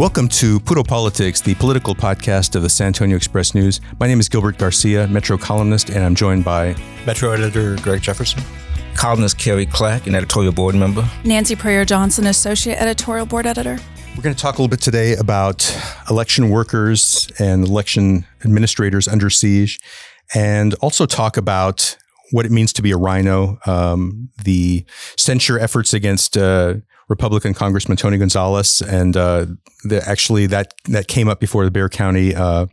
Welcome to Puro Politics, the political podcast of the San Antonio Express News. My name is Gilbert Garcia, Metro columnist, and I'm joined by Metro editor Greg Jefferson, columnist Cary Clack, an editorial board member, Nancy Preyor-Johnson, associate editorial board editor. We're going to talk a little bit today about election workers and election administrators under siege, and also talk about what it means to be a rhino, um, the censure efforts against uh, Republican Congressman Tony Gonzalez, and uh, the, actually that that came up before the Bexar County uh,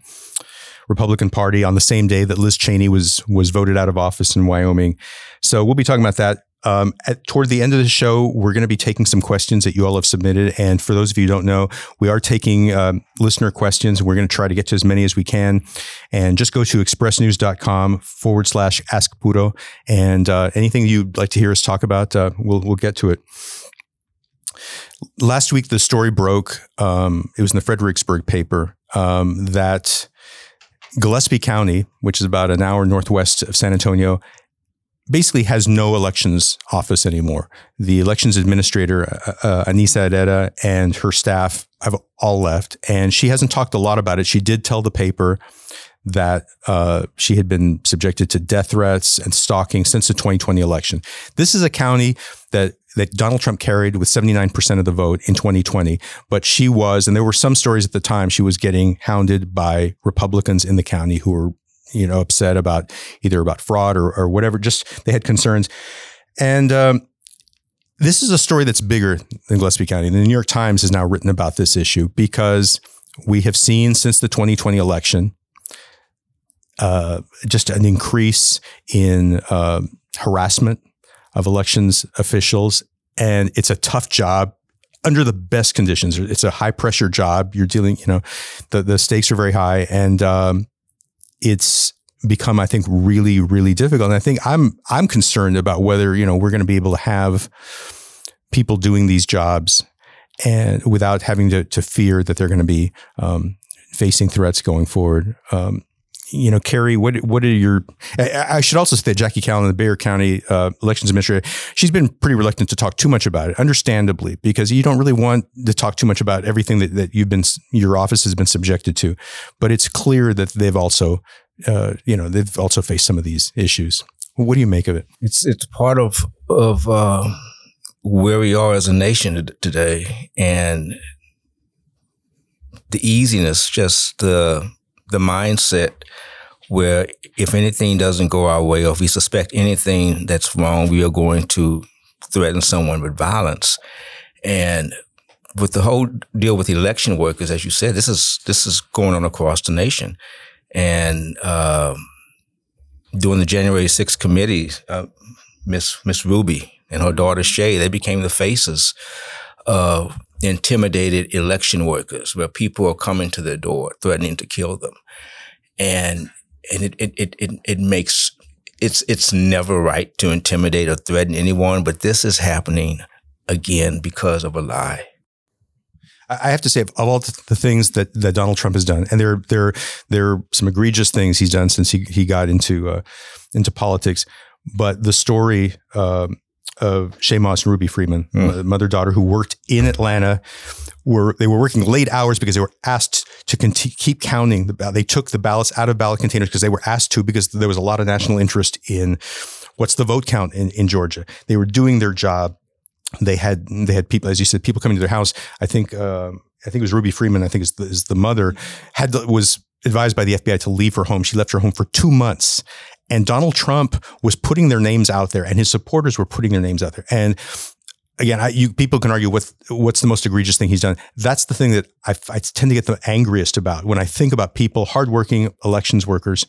Republican Party on the same day that Liz Cheney was was voted out of office in Wyoming. So we'll be talking about that. Um, at, toward the end of the show, we're going to be taking some questions that you all have submitted. And for those of you who don't know, we are taking um, listener questions. We're going to try to get to as many as we can. And just go to expressnews.com forward slash ask Puro. And uh, anything you'd like to hear us talk about, uh, we'll, we'll get to it last week the story broke. Um, it was in the Fredericksburg paper um, that Gillespie County, which is about an hour northwest of San Antonio, basically has no elections office anymore. The elections administrator, uh, uh, Anissa Herrera, and her staff have all left, and she hasn't talked a lot about it. She did tell the paper that uh, she had been subjected to death threats and stalking since the 2020 election. This is a county that that Donald Trump carried with 79% of the vote in 2020. But she was, and there were some stories at the time, she was getting hounded by Republicans in the county who were, you know, upset about either about fraud or, or whatever. Just they had concerns. And um, this is a story that's bigger than Gillespie County. The New York Times has now written about this issue because we have seen since the 2020 election uh, just an increase in uh, harassment of elections officials. And it's a tough job under the best conditions. It's a high pressure job. You're dealing, you know, the, the stakes are very high and, um, it's become, I think, really, really difficult. And I think I'm, I'm concerned about whether, you know, we're going to be able to have people doing these jobs and without having to, to fear that they're going to be, um, facing threats going forward. Um, you know, Cary, what what are your? I, should also say that Jackie Callanen, the Bexar County uh, elections administrator, she's been pretty reluctant to talk too much about it, understandably, because you don't really want to talk too much about everything that, that you've been your office has been subjected to. But it's clear that they've also, uh, you know, they've also faced some of these issues. What do you make of it? It's it's part of of uh, where we are as a nation today, and the easiness, just the the mindset where if anything doesn't go our way or if we suspect anything that's wrong, we are going to threaten someone with violence. And with the whole deal with election workers, as you said, this is this is going on across the nation. And uh, during the January 6th committee, uh, Miss Miss Ruby and her daughter Shaye, they became the faces of intimidated election workers, where people are coming to their door threatening to kill them, and and it it it it, it makes it's it's never right to intimidate or threaten anyone, but this is happening again because of a lie. I have to say, of all the things that, that Donald Trump has done, and there there there are some egregious things he's done since he, he got into uh, into politics, but the story um, of Shaye Moss and Ruby Freeman, mm. mother daughter who worked in Atlanta. Were they were working late hours because they were asked to conti- keep counting the ballot. They took the ballots out of ballot containers because they were asked to because there was a lot of national interest in what's the vote count in, in Georgia. They were doing their job. They had they had people, as you said, people coming to their house. I think uh, I think it was Ruby Freeman. I think is the, is the mother had was advised by the FBI to leave her home. She left her home for two months and Donald Trump was putting their names out there, and his supporters were putting their names out there. And again, I, you, people can argue with what's the most egregious thing he's done. That's the thing that I, I tend to get the angriest about when I think about people, hardworking elections workers,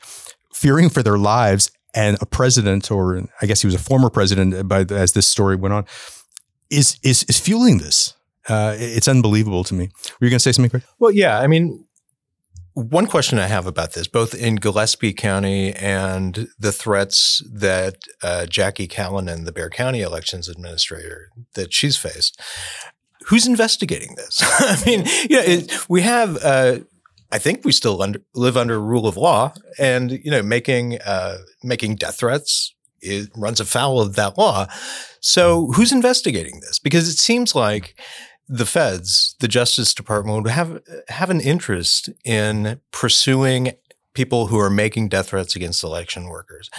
fearing for their lives, and a president, or I guess he was a former president, by as this story went on, is is is fueling this. Uh, it's unbelievable to me. Were you going to say something, Craig? Well, yeah. I mean, one question I have about this, both in Gillespie County and the threats that uh, Jackie Callanen, the Bexar County elections administrator, that she's faced, who's investigating this? I mean, you know, it, we have. Uh, I think we still under, live under rule of law, and you know, making uh, making death threats runs afoul of that law. So, who's investigating this? Because it seems like the feds, the Justice Department would have have an interest in pursuing people who are making death threats against election workers.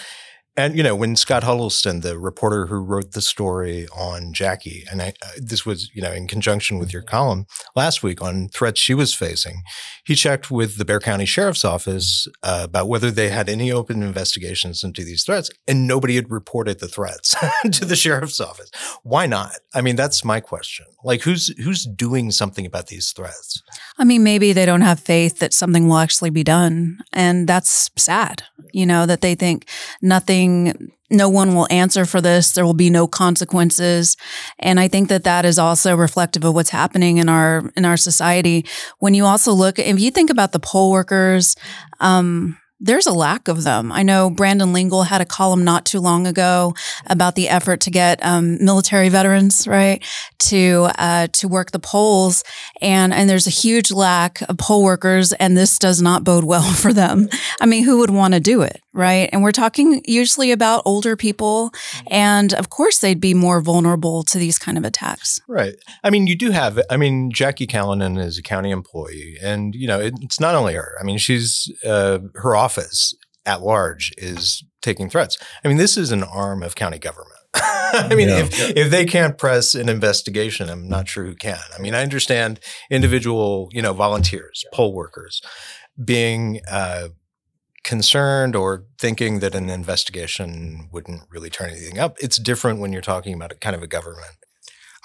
And you know, when Scott Huddleston, the reporter who wrote the story on Jackie, and I, uh, this was you know in conjunction with your column last week on threats she was facing, he checked with the Bexar County Sheriff's Office uh, about whether they had any open investigations into these threats, and nobody had reported the threats to the sheriff's office. Why not? I mean, that's my question. Like, who's who's doing something about these threats? I mean, maybe they don't have faith that something will actually be done, and that's sad. You know that they think nothing no one will answer for this. There will be no consequences. And I think that that is also reflective of what's happening in our, in our society. When you also look, if you think about the poll workers, um, there's a lack of them. I know Brandon Lingle had a column not too long ago about the effort to get um, military veterans right to uh, to work the polls, and and there's a huge lack of poll workers, and this does not bode well for them. I mean, who would want to do it, right? And we're talking usually about older people, and of course they'd be more vulnerable to these kind of attacks. Right. I mean, you do have. I mean, Jackie Callanen is a county employee, and you know, it, it's not only her. I mean, she's uh, her office at large is taking threats. I mean, this is an arm of county government. I mean, yeah. if, if they can't press an investigation, I'm not sure who can. I mean, I understand individual, you know, volunteers, poll workers being uh, concerned or thinking that an investigation wouldn't really turn anything up. It's different when you're talking about a kind of a government.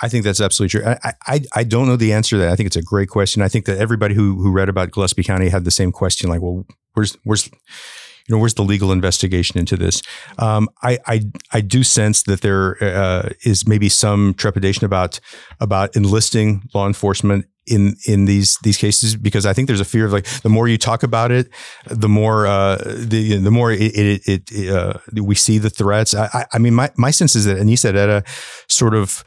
I think that's absolutely true. I, I, I don't know the answer to that. I think it's a great question. I think that everybody who who read about Gillespie County had the same question. Like, well, where's where's you know where's the legal investigation into this? Um, I, I I do sense that there uh, is maybe some trepidation about about enlisting law enforcement in in these these cases because I think there's a fear of like the more you talk about it, the more uh, the the more it, it, it uh, we see the threats. I, I mean, my my sense is that Anissa Herrera sort of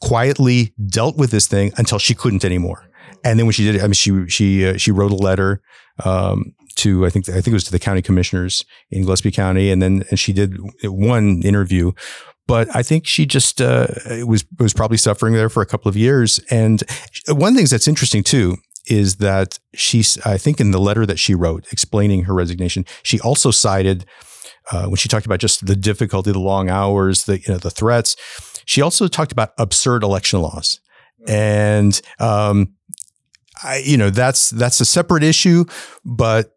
quietly dealt with this thing until she couldn't anymore. And then when she did I mean, she she uh, she wrote a letter um, to I think I think it was to the county commissioners in Gillespie County, and then and she did one interview. But I think she just uh, was was probably suffering there for a couple of years. And one of the things that's interesting too is that she's I think in the letter that she wrote explaining her resignation, she also cited uh, when she talked about just the difficulty, the long hours, the you know the threats. She also talked about absurd election laws, and um, I, you know that's that's a separate issue, but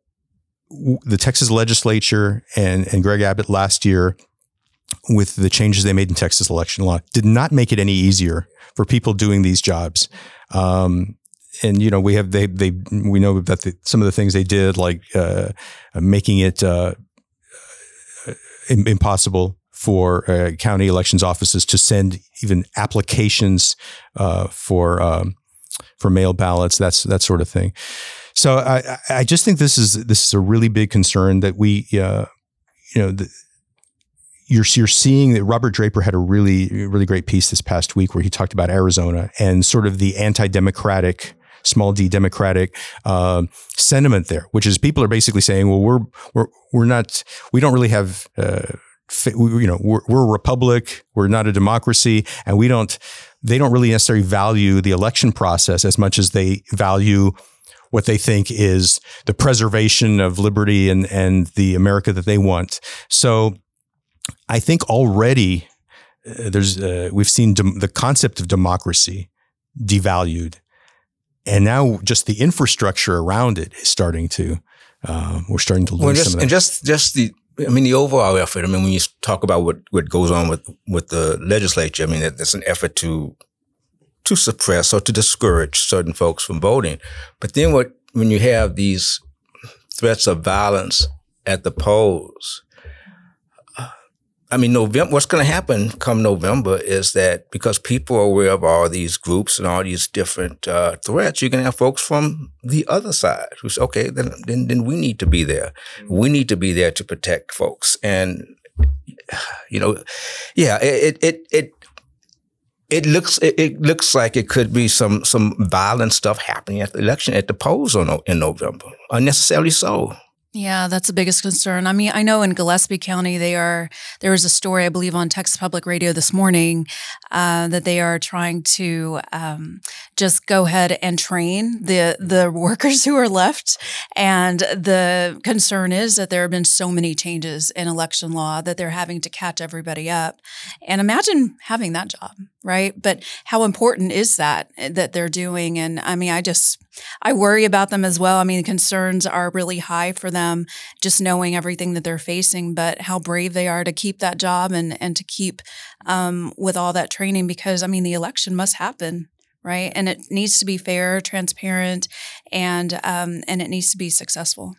the Texas legislature and, and Greg Abbott last year, with the changes they made in Texas election law, did not make it any easier for people doing these jobs. Um, and you know we have they they we know that the, some of the things they did like uh, making it uh, impossible for uh, county elections offices to send even applications uh, for um, for mail ballots, that's that sort of thing. So I, I just think this is this is a really big concern that we, uh, you know, the, you're you're seeing that Robert Draper had a really really great piece this past week where he talked about Arizona and sort of the anti-democratic small d democratic uh, sentiment there, which is people are basically saying, well, we're we're we're not we don't really have. Uh, you know, we're, we're a republic, we're not a democracy, and we don't, they don't really necessarily value the election process as much as they value what they think is the preservation of liberty and, and the America that they want. So I think already uh, there's uh, we've seen dem- the concept of democracy devalued, and now just the infrastructure around it is starting to uh, we're starting to lose well, just, some of that. And just just the I mean the overall effort. I mean when you talk about what what goes on with with the legislature, I mean it's an effort to to suppress or to discourage certain folks from voting. But then what, when you have these threats of violence at the polls, I mean, November, what's going to happen come November is that because people are aware of all these groups and all these different uh, threats, you're going to have folks from the other side who say, okay, then, then, then we need to be there. We need to be there to protect folks. And, you know, yeah, it, it, it, it looks it, it, looks like it could be some some violent stuff happening at the election at the polls on, in November. Unnecessarily so. Yeah, that's the biggest concern. I mean, I know in Gillespie County, they are, there was a story, I believe, on Texas Public Radio this morning uh, that they are trying to um, just go ahead and train the, the workers who are left. And the concern is that there have been so many changes in election law that they're having to catch everybody up. And imagine having that job, right? But how important is that that they're doing? And I mean, I just, I worry about them as well. I mean, concerns are really high for them, just knowing everything that they're facing, but how brave they are to keep that job and, and to keep um, with all that training because, I mean, the election must happen. Right. And it needs to be fair, transparent, and um, and it needs to be successful.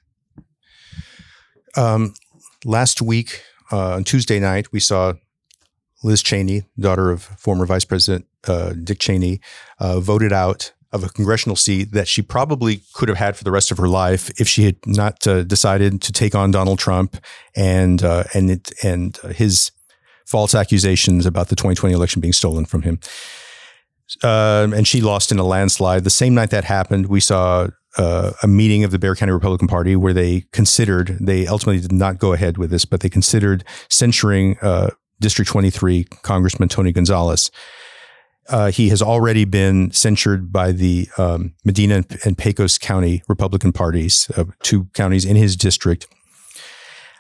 Um, last week, uh, on Tuesday night, we saw Liz Cheney, daughter of former Vice President uh, Dick Cheney, uh, voted out of a congressional seat that she probably could have had for the rest of her life if she had not uh, decided to take on Donald Trump and uh, and it, and his false accusations about the 2020 election being stolen from him. Um, and she lost in a landslide. The same night that happened, we saw uh, a meeting of the Bexar County Republican Party where they considered, they ultimately did not go ahead with this, but they considered censuring uh, District 23 Congressman Tony Gonzalez uh, he has already been censured by the um, Medina and Pecos County Republican parties, uh, two counties in his district.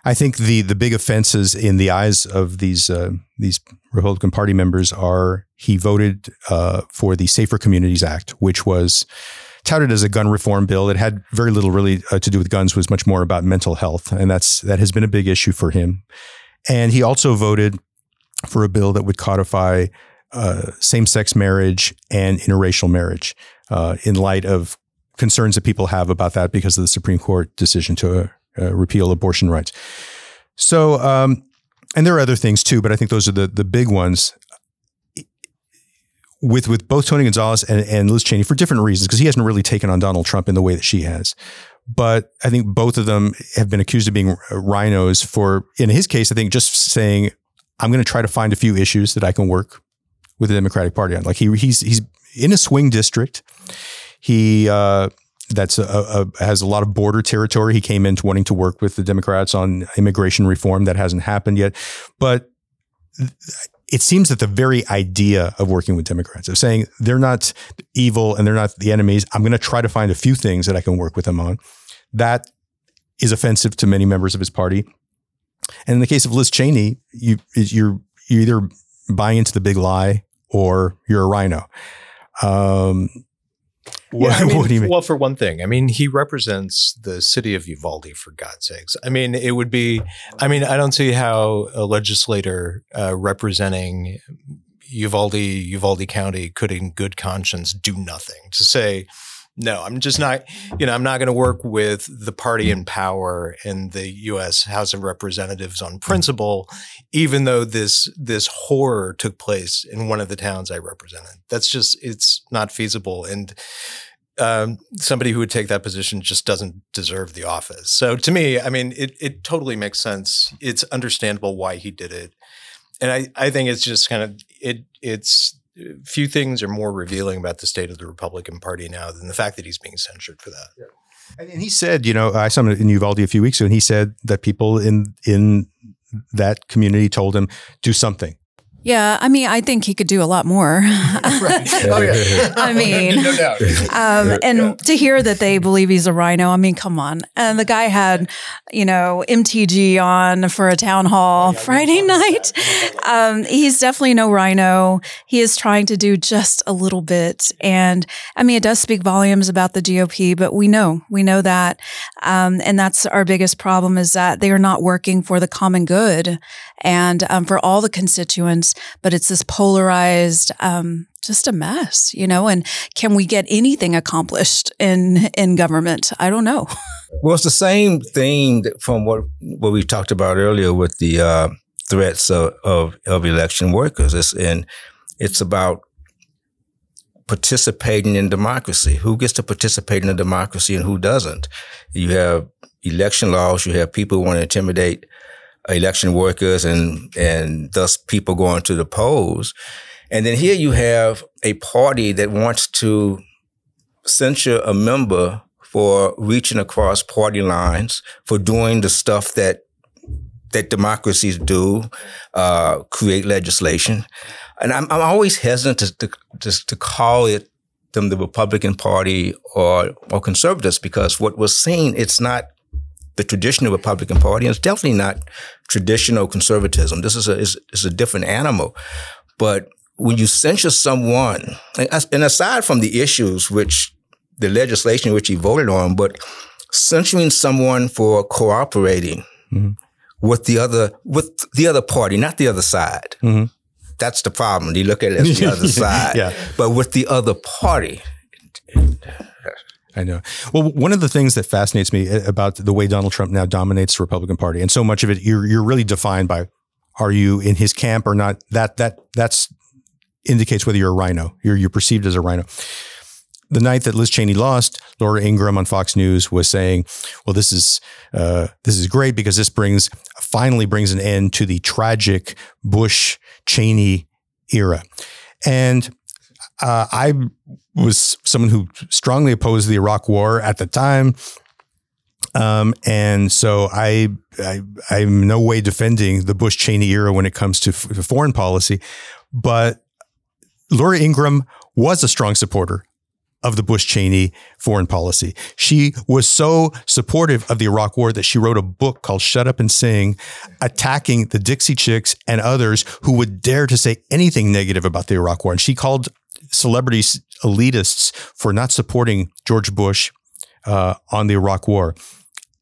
I think the the big offenses in the eyes of these uh, these Republican Party members are he voted uh, for the Safer Communities Act, which was touted as a gun reform bill. It had very little really uh, to do with guns; was much more about mental health, and that's that has been a big issue for him. And he also voted for a bill that would codify uh, same sex marriage and interracial marriage uh, in light of concerns that people have about that because of the Supreme Court decision to uh, repeal abortion rights. So, um, and there are other things too, but I think those are the the big ones. With with both Tony Gonzalez and, and Liz Cheney for different reasons, because he hasn't really taken on Donald Trump in the way that she has. But I think both of them have been accused of being rhinos for, in his case, I think just saying, I'm going to try to find a few issues that I can work with the Democratic Party on. Like he he's he's in a swing district. He uh, that's a, a, has a lot of border territory. He came into wanting to work with the Democrats on immigration reform. That hasn't happened yet, but it seems that the very idea of working with Democrats, of saying they're not evil and they're not the enemies, I'm going to try to find a few things that I can work with them on. That is offensive to many members of his party. And in the case of Liz Cheney, you you're you're either buying into the big lie or you're a rhino. Um, what, yeah, I mean, what do you mean? Well, for one thing, I mean, he represents the city of Uvalde, for God's sakes. I mean, it would be, I mean, I don't see how a legislator uh, representing Uvalde, Uvalde County could, in good conscience, do nothing to say, no, I'm just not, you know, I'm not going to work with the party in power in the U.S. House of Representatives on principle, even though this this horror took place in one of the towns I represented. That's just it's not feasible, and um, somebody who would take that position just doesn't deserve the office. So to me, I mean, it it totally makes sense. It's understandable why he did it, and I I think it's just kind of it it's few things are more revealing about the state of the Republican Party now than the fact that he's being censured for that. Yeah. And he said, you know, I saw him in Uvalde a few weeks ago, and he said that people in in that community told him do something. Yeah, I mean, I think he could do a lot more. right. Oh, yeah. I mean, no doubt. Um, and yeah. to hear that they believe he's a rhino, I mean, come on. And the guy had, you know, MTG on for a town hall oh, yeah, Friday night. Um, he's definitely no rhino. He is trying to do just a little bit. And I mean, it does speak volumes about the GOP, but we know, we know that. Um, and that's our biggest problem is that they are not working for the common good and um, for all the constituents, but it's this polarized, um, just a mess, you know. And can we get anything accomplished in in government? I don't know. Well, it's the same thing from what what we talked about earlier with the uh, threats of, of, of election workers. It's and it's about participating in democracy. Who gets to participate in a democracy and who doesn't? You have election laws. You have people who want to intimidate election workers and and thus people going to the polls. And then here you have a party that wants to censure a member for reaching across party lines, for doing the stuff that that democracies do, uh, create legislation. And I'm, I'm always hesitant to, to, just to call it them the Republican Party or or conservatives because what we're seeing it's not the traditional Republican Party. It's definitely not traditional conservatism. This is a is, is a different animal. But when you censure someone, and aside from the issues which the legislation which he voted on, but censuring someone for cooperating mm-hmm. with the other with the other party, not the other side. Mm-hmm. That's the problem. You look at it as the other side, yeah. but with the other party. I know. Well, one of the things that fascinates me about the way Donald Trump now dominates the Republican Party, and so much of it, you're you're really defined by are you in his camp or not? That that that's indicates whether you're a rhino. You're you're perceived as a rhino. the night that Liz Cheney lost, Laura Ingraham on Fox News was saying, "Well, this is uh, this is great because this brings finally brings an end to the tragic Bush Cheney era." And uh, I was someone who strongly opposed the Iraq War at the time. Um, and so I, I, I'm no way defending the Bush Cheney era when it comes to f- foreign policy, but Laura Ingraham was a strong supporter of the Bush Cheney foreign policy. She was so supportive of the Iraq War that she wrote a book called Shut Up and Sing, attacking the Dixie Chicks and others who would dare to say anything negative about the Iraq War. And she called celebrities elitists for not supporting George Bush uh, on the Iraq War.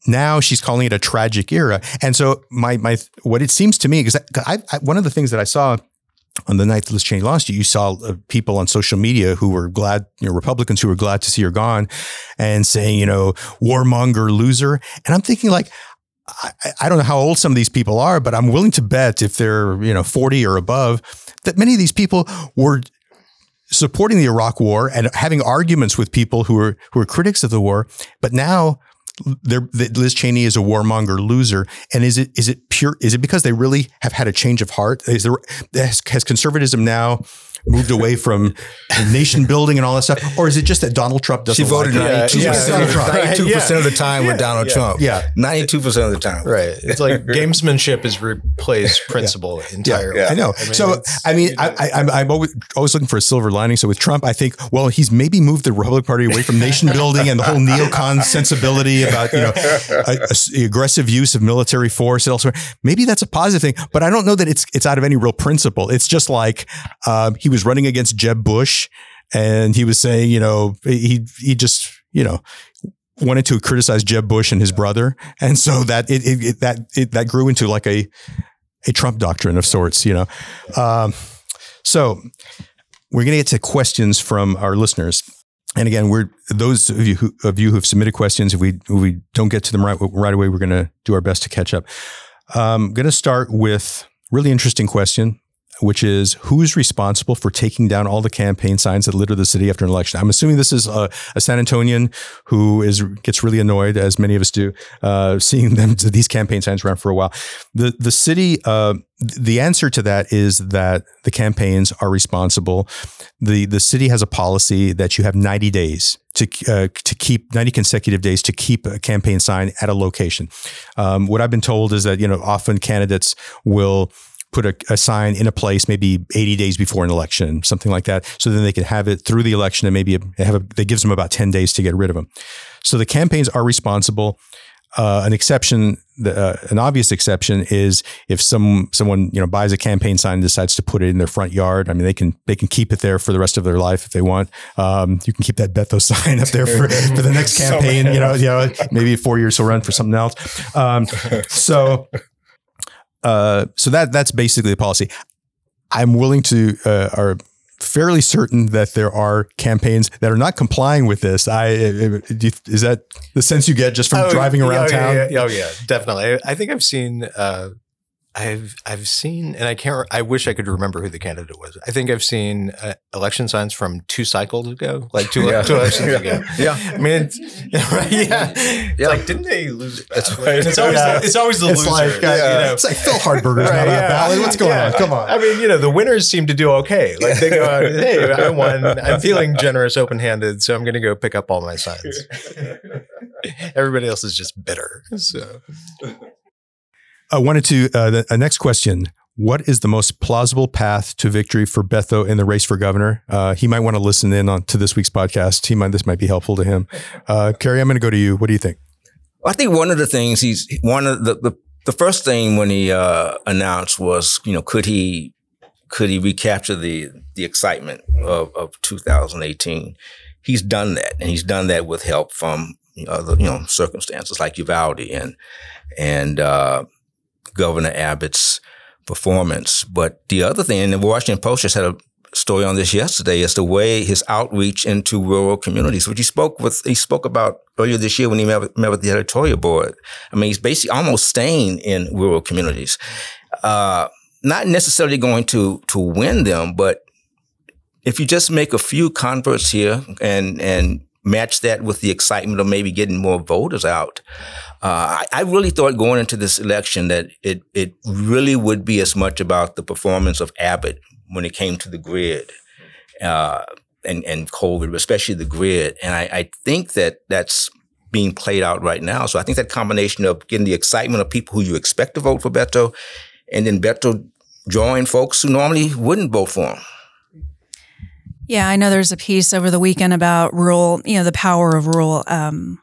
Now she's calling it a tragic era. And so my my what it seems to me because one of the things that I saw on the night that Liz Cheney lost, you saw uh, people on social media who were glad, you know, Republicans who were glad to see her gone and saying, you know, warmonger loser. And I'm thinking like, I, I, don't know how old some of these people are, but I'm willing to bet if they're, you know, 40 or above, that many of these people were supporting the Iraq war and having arguments with people who are who were critics of the war. But now Liz Cheney is a warmonger loser. And is it is it pure? Is it because they really have had a change of heart? Is there has, has conservatism now moved away from nation building and all that stuff, or is it just that Donald Trump doesn't? She voted ninety-two percent of the time with Donald yeah. Trump. Yeah, ninety-two percent of the time. Right. It's like gamesmanship has replaced principle entirely. I know. I mean, so I mean, I, am I'm always always looking for a silver lining. So with Trump, I think, well, he's maybe moved the Republican Party away from nation building and the whole neocon sensibility about you know a, a, aggressive use of military force elsewhere. Maybe that's a positive thing, but I don't know that it's it's out of any real principle. It's just like um, he was running against Jeb Bush, and he was saying, you know, he he just you know wanted to criticize Jeb Bush and his brother, and so that it, it, it that it, that grew into like a a Trump doctrine of sorts, you know. Um, so we're going to get to questions from our listeners. And again, we're those of you who, of you who have submitted questions. If we if we don't get to them right right away, we're going to do our best to catch up. I'm um, going to start with really interesting question which is who's responsible for taking down all the campaign signs that litter the city after an election. I'm assuming this is a, a San Antonian who is gets really annoyed, as many of us do, uh, seeing them these campaign signs around for a while. The the city. Uh, the answer to that is that the campaigns are responsible. the The city has a policy that you have 90 days to uh, to keep 90 consecutive days to keep a campaign sign at a location. Um, what I've been told is that you know often candidates will put a, a, sign in a place maybe 80 days before an election, something like that. So then they can have it through the election and maybe have a, that gives them about 10 days to get rid of them. So the campaigns are responsible. Uh, an exception, uh, an obvious exception is if some someone you know buys a campaign sign and decides to put it in their front yard. I mean, they can they can keep it there for the rest of their life if they want. Um, you can keep that Beto sign up there for, for the next campaign. you know, you know, maybe four years he'll run for something else. Um, so uh, so that that's basically the policy. I'm willing to uh, are fairly certain that there are campaigns that are not complying with this. I is that the sense you get just from oh, driving around oh, town? Yeah, yeah, oh yeah, definitely. I, I think I've seen uh, I've I've seen, and I can't. I wish I could remember who the candidate was. I think I've seen uh, election signs from two cycles ago, like two, Yeah. two elections Yeah. ago. Yeah. I mean, it's, right, yeah. It's Yeah. like, didn't they lose? That's right. It's always, Yeah. the, it's always the It's loser. like, uh, you know? it's like Phil Hardberger's Right, not on yeah. ballot. What's going Yeah. on? Come on. I mean, you know, the winners seem to do okay. Like they go out, hey, I won. I'm feeling generous, open handed, so I'm going to go pick up all my signs. Everybody else is just bitter. So, I wanted to, uh, the uh, next question. What is the most plausible path to victory for Beto in the race for governor? Uh, he might want to listen in on to this week's podcast. He might, this might be helpful to him. Uh, Cary, I'm going to go to you. What do you think? I think one of the things he's one of the the, the first thing when he uh, announced was you know could he could he recapture the the excitement of, of 2018? He's done that, and he's done that with help from other you know circumstances like Uvalde and and uh, Governor Abbott's performance. But the other thing, and the Washington Post just had a story on this yesterday, is the way his outreach into rural communities, which he spoke with, he spoke about earlier this year when he met with, met with the editorial board. I mean, he's basically almost staying in rural communities, uh, not necessarily going to to win them, but if you just make a few converts here and and match that with the excitement of maybe getting more voters out. Uh, I, I really thought going into this election that it it really would be as much about the performance of Abbott when it came to the grid uh, and and COVID, especially the grid. And I, I think that that's being played out right now. So I think that combination of getting the excitement of people who you expect to vote for Beto, and then Beto drawing folks who normally wouldn't vote for him. Yeah, I know there's a piece over the weekend about rural, you know, the power of rural, um,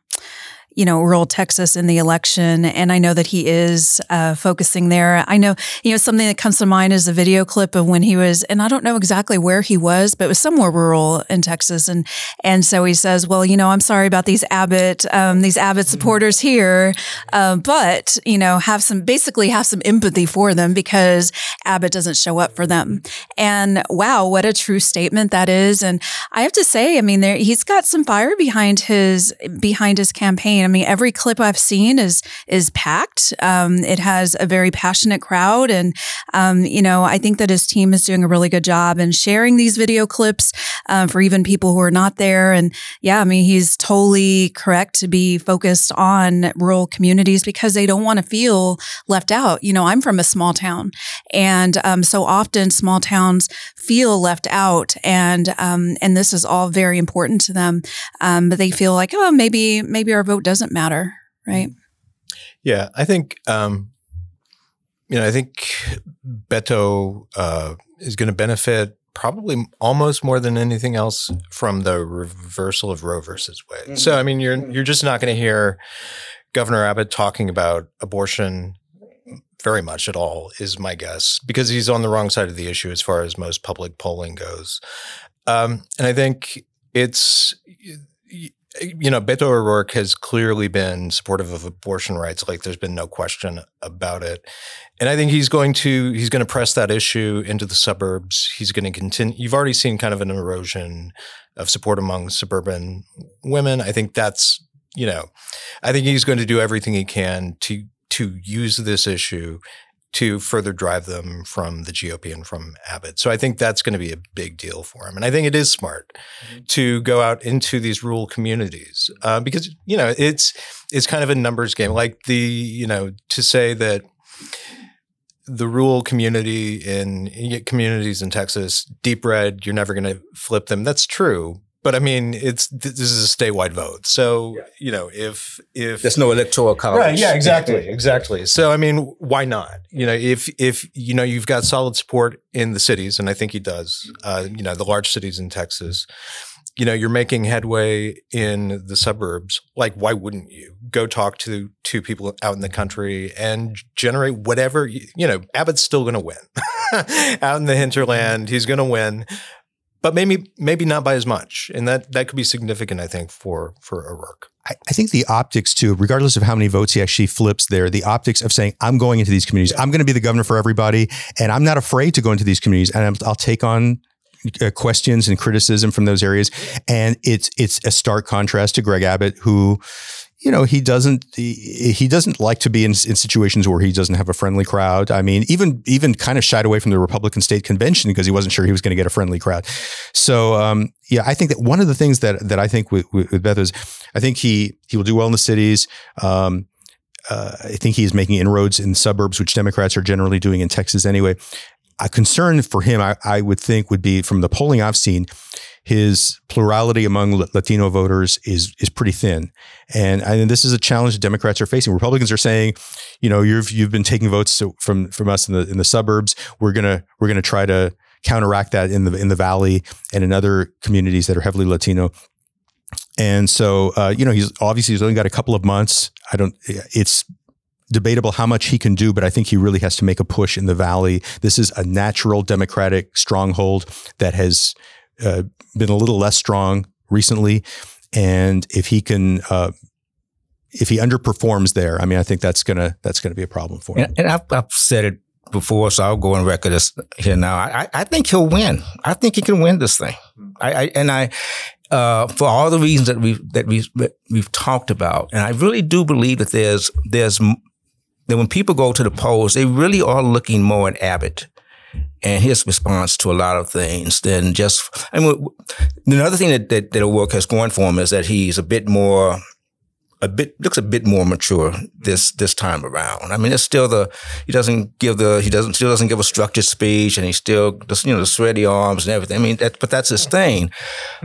you know, rural Texas in the election. And I know that he is uh, focusing there. I know, you know, something that comes to mind is a video clip of when he was, and I don't know exactly where he was, but it was somewhere rural in Texas. And and so he says, well, you know, I'm sorry about these Abbott, um, these Abbott supporters here, uh, but you know, have some basically have some empathy for them because Abbott doesn't show up for them. And wow, what a true statement that is. And I have to say, I mean, there, he's got some fire behind his behind his campaign. I mean, every clip I've seen is is packed. Um, it has a very passionate crowd, and um, you know, I think that his team is doing a really good job in sharing these video clips uh, for even people who are not there. And yeah, I mean, he's totally correct to be focused on rural communities because they don't want to feel left out. You know, I'm from a small town, and um, so often small towns feel left out, and um, and this is all very important to them. Um, but they feel like, oh, maybe maybe our vote doesn't matter, right? yeah, I think, um, you know, I think Beto uh, is going to benefit probably almost more than anything else from the reversal of Roe versus Wade. So, I mean, you're you're just not going to hear Governor Abbott talking about abortion very much at all, is my guess, because he's on the wrong side of the issue as far as most public polling goes. Um, and I think it's you know, Beto O'Rourke has clearly been supportive of abortion rights. Like, there's been no question about it. And I think he's going to he's going to press that issue into the suburbs. He's going to continue. You've already seen kind of an erosion of support among suburban women. I think that's you know, I think he's going to do everything he can to to use this issue to further drive them from the GOP and from Abbott. So I think that's going to be a big deal for him. And I think it is smart to go out into these rural communities uh, because, you know, it's, it's kind of a numbers game. Like the, you know, to say that the rural community in communities in Texas, deep red, you're never going to flip them. That's true. But I mean, it's this is a statewide vote, so you know if if There's no electoral college. Right. Yeah. Exactly. Exactly. So I mean, why not? You know, if if you know you've got solid support in the cities, and I think he does. Uh, you know, the large cities in Texas. You know, you're making headway in the suburbs. Like, why wouldn't you go talk to to people out in the country and generate whatever? You, you know, Abbott's still going to win out in the hinterland. He's going to win but maybe maybe not by as much, and that that could be significant, I think, for for O'Rourke. I, I think the optics too, regardless of how many votes he actually flips there, the optics of saying, I'm going into these communities, I'm going to be the governor for everybody, and I'm not afraid to go into these communities, and I'm, I'll take on uh, questions and criticism from those areas. And it's it's a stark contrast to Greg Abbott, who you know, he doesn't he, he doesn't like to be in, in situations where he doesn't have a friendly crowd. I mean, even even kind of shied away from the Republican state convention because he wasn't sure he was going to get a friendly crowd. So um, yeah, I think that one of the things that that I think with, with, Beto is, I think he he will do well in the cities. Um, uh, I think he is making inroads in suburbs, which Democrats are generally doing in Texas anyway. A concern for him, I, I would think, would be from the polling I've seen, his plurality among Latino voters is is pretty thin, and I this is a challenge Democrats are facing. Republicans are saying, you know, you've you've been taking votes from from us in the in the suburbs. We're gonna we're gonna try to counteract that in the in the valley and in other communities that are heavily Latino. And so, uh, you know, he's obviously he's only got a couple of months. I don't. It's debatable how much he can do, but I think he really has to make a push in the valley. This is a natural Democratic stronghold that has uh, been a little less strong recently, and if he can, uh, if he underperforms there, I mean, I think that's gonna that's gonna be a problem for him. And, and I've, I've, said it before, so I'll go on record as here now. I, I think he'll win. I think he can win this thing. I, I and I. Uh, for all the reasons that we've that we've we've talked about, and I really do believe that there's there's that when people go to the polls, they really are looking more at Abbott and his response to a lot of things than just. I mean, another thing that, that, that work has going for him is that he's a bit more a bit looks a bit more mature this this time around. I mean, it's still the he doesn't give the he doesn't still doesn't give a structured speech, and he still does you know the sweaty arms and everything. I mean, that, but that's his thing.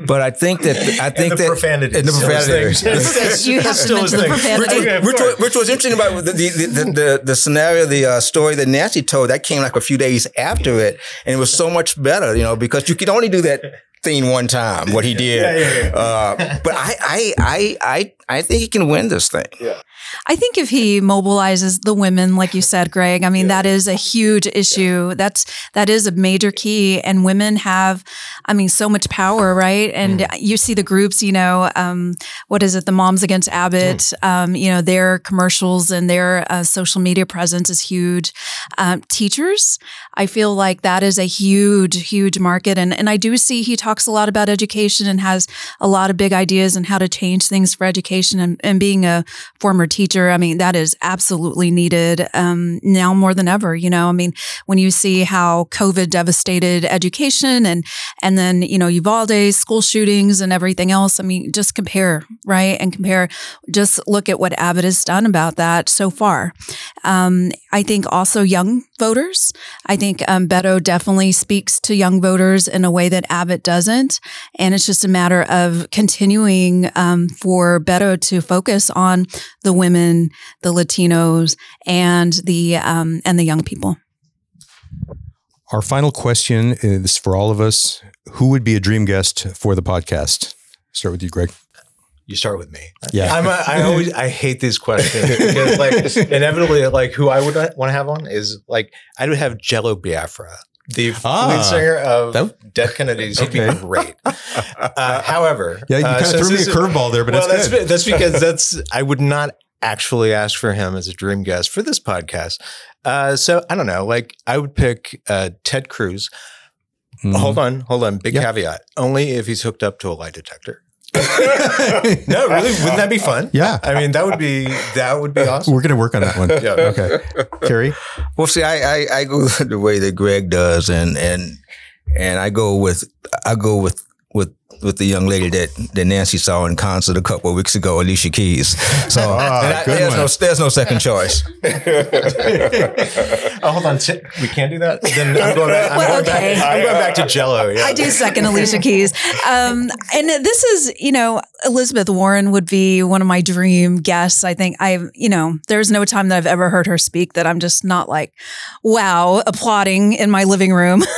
But I think that I think and the that profanity and the profanity. you have to mention the profanity. Which, was, which, was, which was interesting about the the, the, the, the scenario, the uh, story that Nancy told. That came like a few days after it, and it was so much better, you know, because you could only do that thing one time, what he did. Yeah, yeah, yeah. Uh, but I, I, I, I, I think he can win this thing. Yeah. I think if he mobilizes the women, like you said, Greg, I mean, yeah. that is a huge issue. Yeah. That's, that is a major key. And women have, I mean, so much power, right? And mm. you see the groups, you know, um, what is it? The Moms Against Abbott, mm. um, you know, their commercials and their uh, social media presence is huge. Um, teachers, I feel like that is a huge, huge market. And, and I do see he talks a lot about education and has a lot of big ideas and how to change things for education and, and being a former teacher. I mean, that is absolutely needed um, now more than ever. You know, I mean, when you see how COVID devastated education and and then you know Uvalde school shootings and everything else. I mean, just compare right and compare. Just look at what Abbott has done about that so far. Um, I think also young voters. I think um, Beto definitely speaks to young voters in a way that Abbott doesn't, and it's just a matter of continuing um, for Beto to focus on the women, the Latinos, and the um, and the young people. Our final question is for all of us: Who would be a dream guest for the podcast? Start with you, Greg. You start with me. Yeah, I'm a, I always I hate these questions because like inevitably like who I would want to have on is like I would have Jello Biafra the ah, lead singer of that, Dead Kennedys. He'd okay. be great. Uh, however, yeah, you kind of uh, threw me a curveball there, but well, that's good. that's because that's I would not actually ask for him as a dream guest for this podcast. Uh, so I don't know. Like I would pick uh, Ted Cruz. Mm-hmm. Hold on, hold on. Big caveat: only if he's hooked up to a lie detector. no, really, wouldn't that be fun? Yeah, I mean that would be that would be uh, awesome. We're gonna work on that one. yeah. Okay, Cary. Well, see, I, I I go the way that Greg does, and and and I go with I go with with with the young lady that, that Nancy saw in concert a couple of weeks ago, Alicia Keys. So ah, I, there's no there's no second choice. oh, hold on, we can't do that. Then I'm going back. I'm, well, going, okay. back, I'm going back to Jello. Yeah. I do second Alicia Keys, um, and this is you know Elizabeth Warren would be one of my dream guests. I think I you know there's no time that I've ever heard her speak that I'm just not like wow applauding in my living room.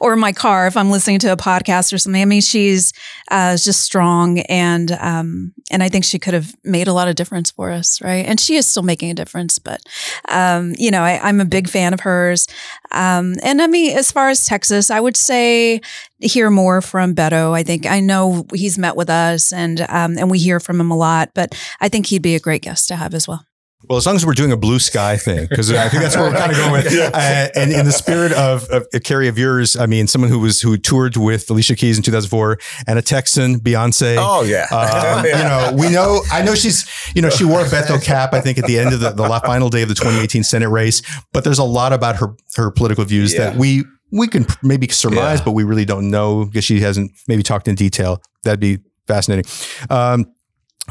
or my car if I'm listening to a podcast or something. I mean, she's uh, just strong, and um, and I think she could have made a lot of difference for us, right? And she is still making a difference. But um, you know, I, am a big fan of hers. Um, and I mean, as far as Texas, I would say hear more from Beto. I think I know he's met with us, and um, and we hear from him a lot. But I think he'd be a great guest to have as well. Well, as long as we're doing a blue sky thing, because I think that's where we're kind of going with. Uh, and in the spirit of, of uh, Cary of yours, I mean, someone who was who toured with Alicia Keys in 2004 and a Texan, Beyonce. Oh yeah. Um, you know, we know. I know she's. You know, she wore a Beto cap. I think at the end of the, the final day of the 2018 Senate race. But there's a lot about her her political views Yeah. that we we can maybe surmise, Yeah. but we really don't know because she hasn't maybe talked in detail. That'd be fascinating. Um,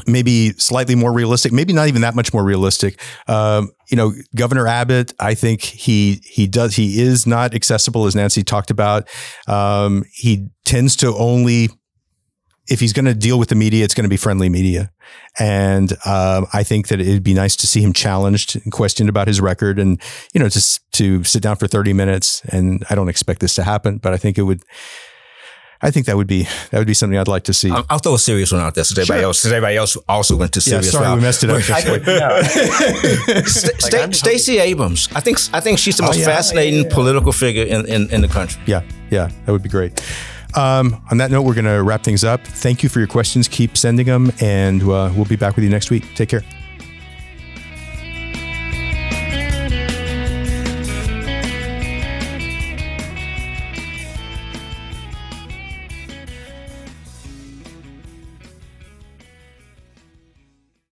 maybe slightly more realistic, maybe not even that much more realistic. Um, you know, Governor Abbott, I think he he does he is not accessible as Nancy talked about. Um, he tends to only if he's going to deal with the media, it's going to be friendly media. And um, I think that it'd be nice to see him challenged and questioned about his record and, you know, just to sit down for 30 minutes. And I don't expect this to happen, but I think it would, I think that would be, that would be something I'd like to see. I'll, I'll throw a serious one out there. So everybody Sure. else, since everybody else also went to yeah, serious. sorry, route. we messed it up. St- Sta- I'm- Stacey Abrams. I think I think she's the Oh, most yeah. fascinating political figure in, in, in the country. yeah, yeah, that would be great. Um, on that note, we're going to wrap things up. Thank you for your questions. Keep sending them, and uh, we'll be back with you next week. Take care.